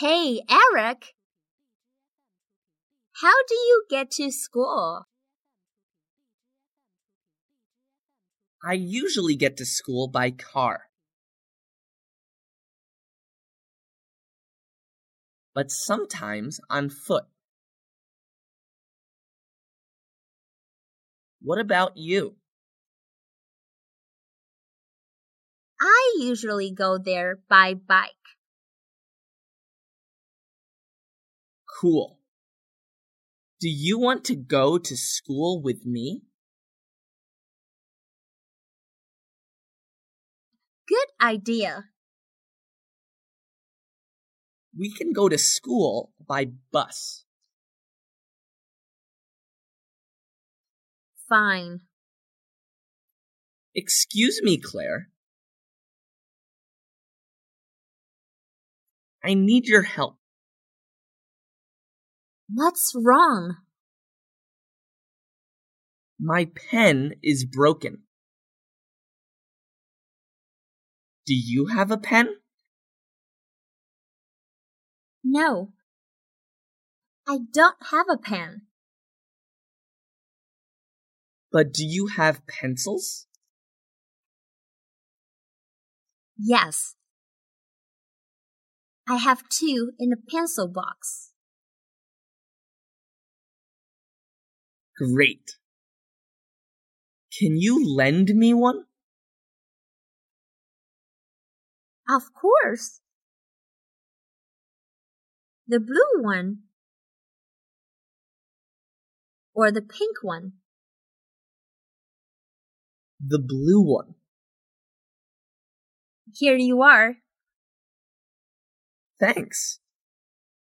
Hey, Eric. How do you get to school? I usually get to school by car. But sometimes on foot. What about you? I usually go there by bike. Cool. Do you want to go to school with me? Good idea. We can go to school by bus. Fine. Excuse me, Claire. I need your help. What's wrong? My pen is broken. Do you have a pen? No. I don't have a pen. But do you have pencils? Yes. I have two in a pencil box. Great. Can you lend me one? Of course. The blue one. Or the pink one. The blue one. Here you are. Thanks.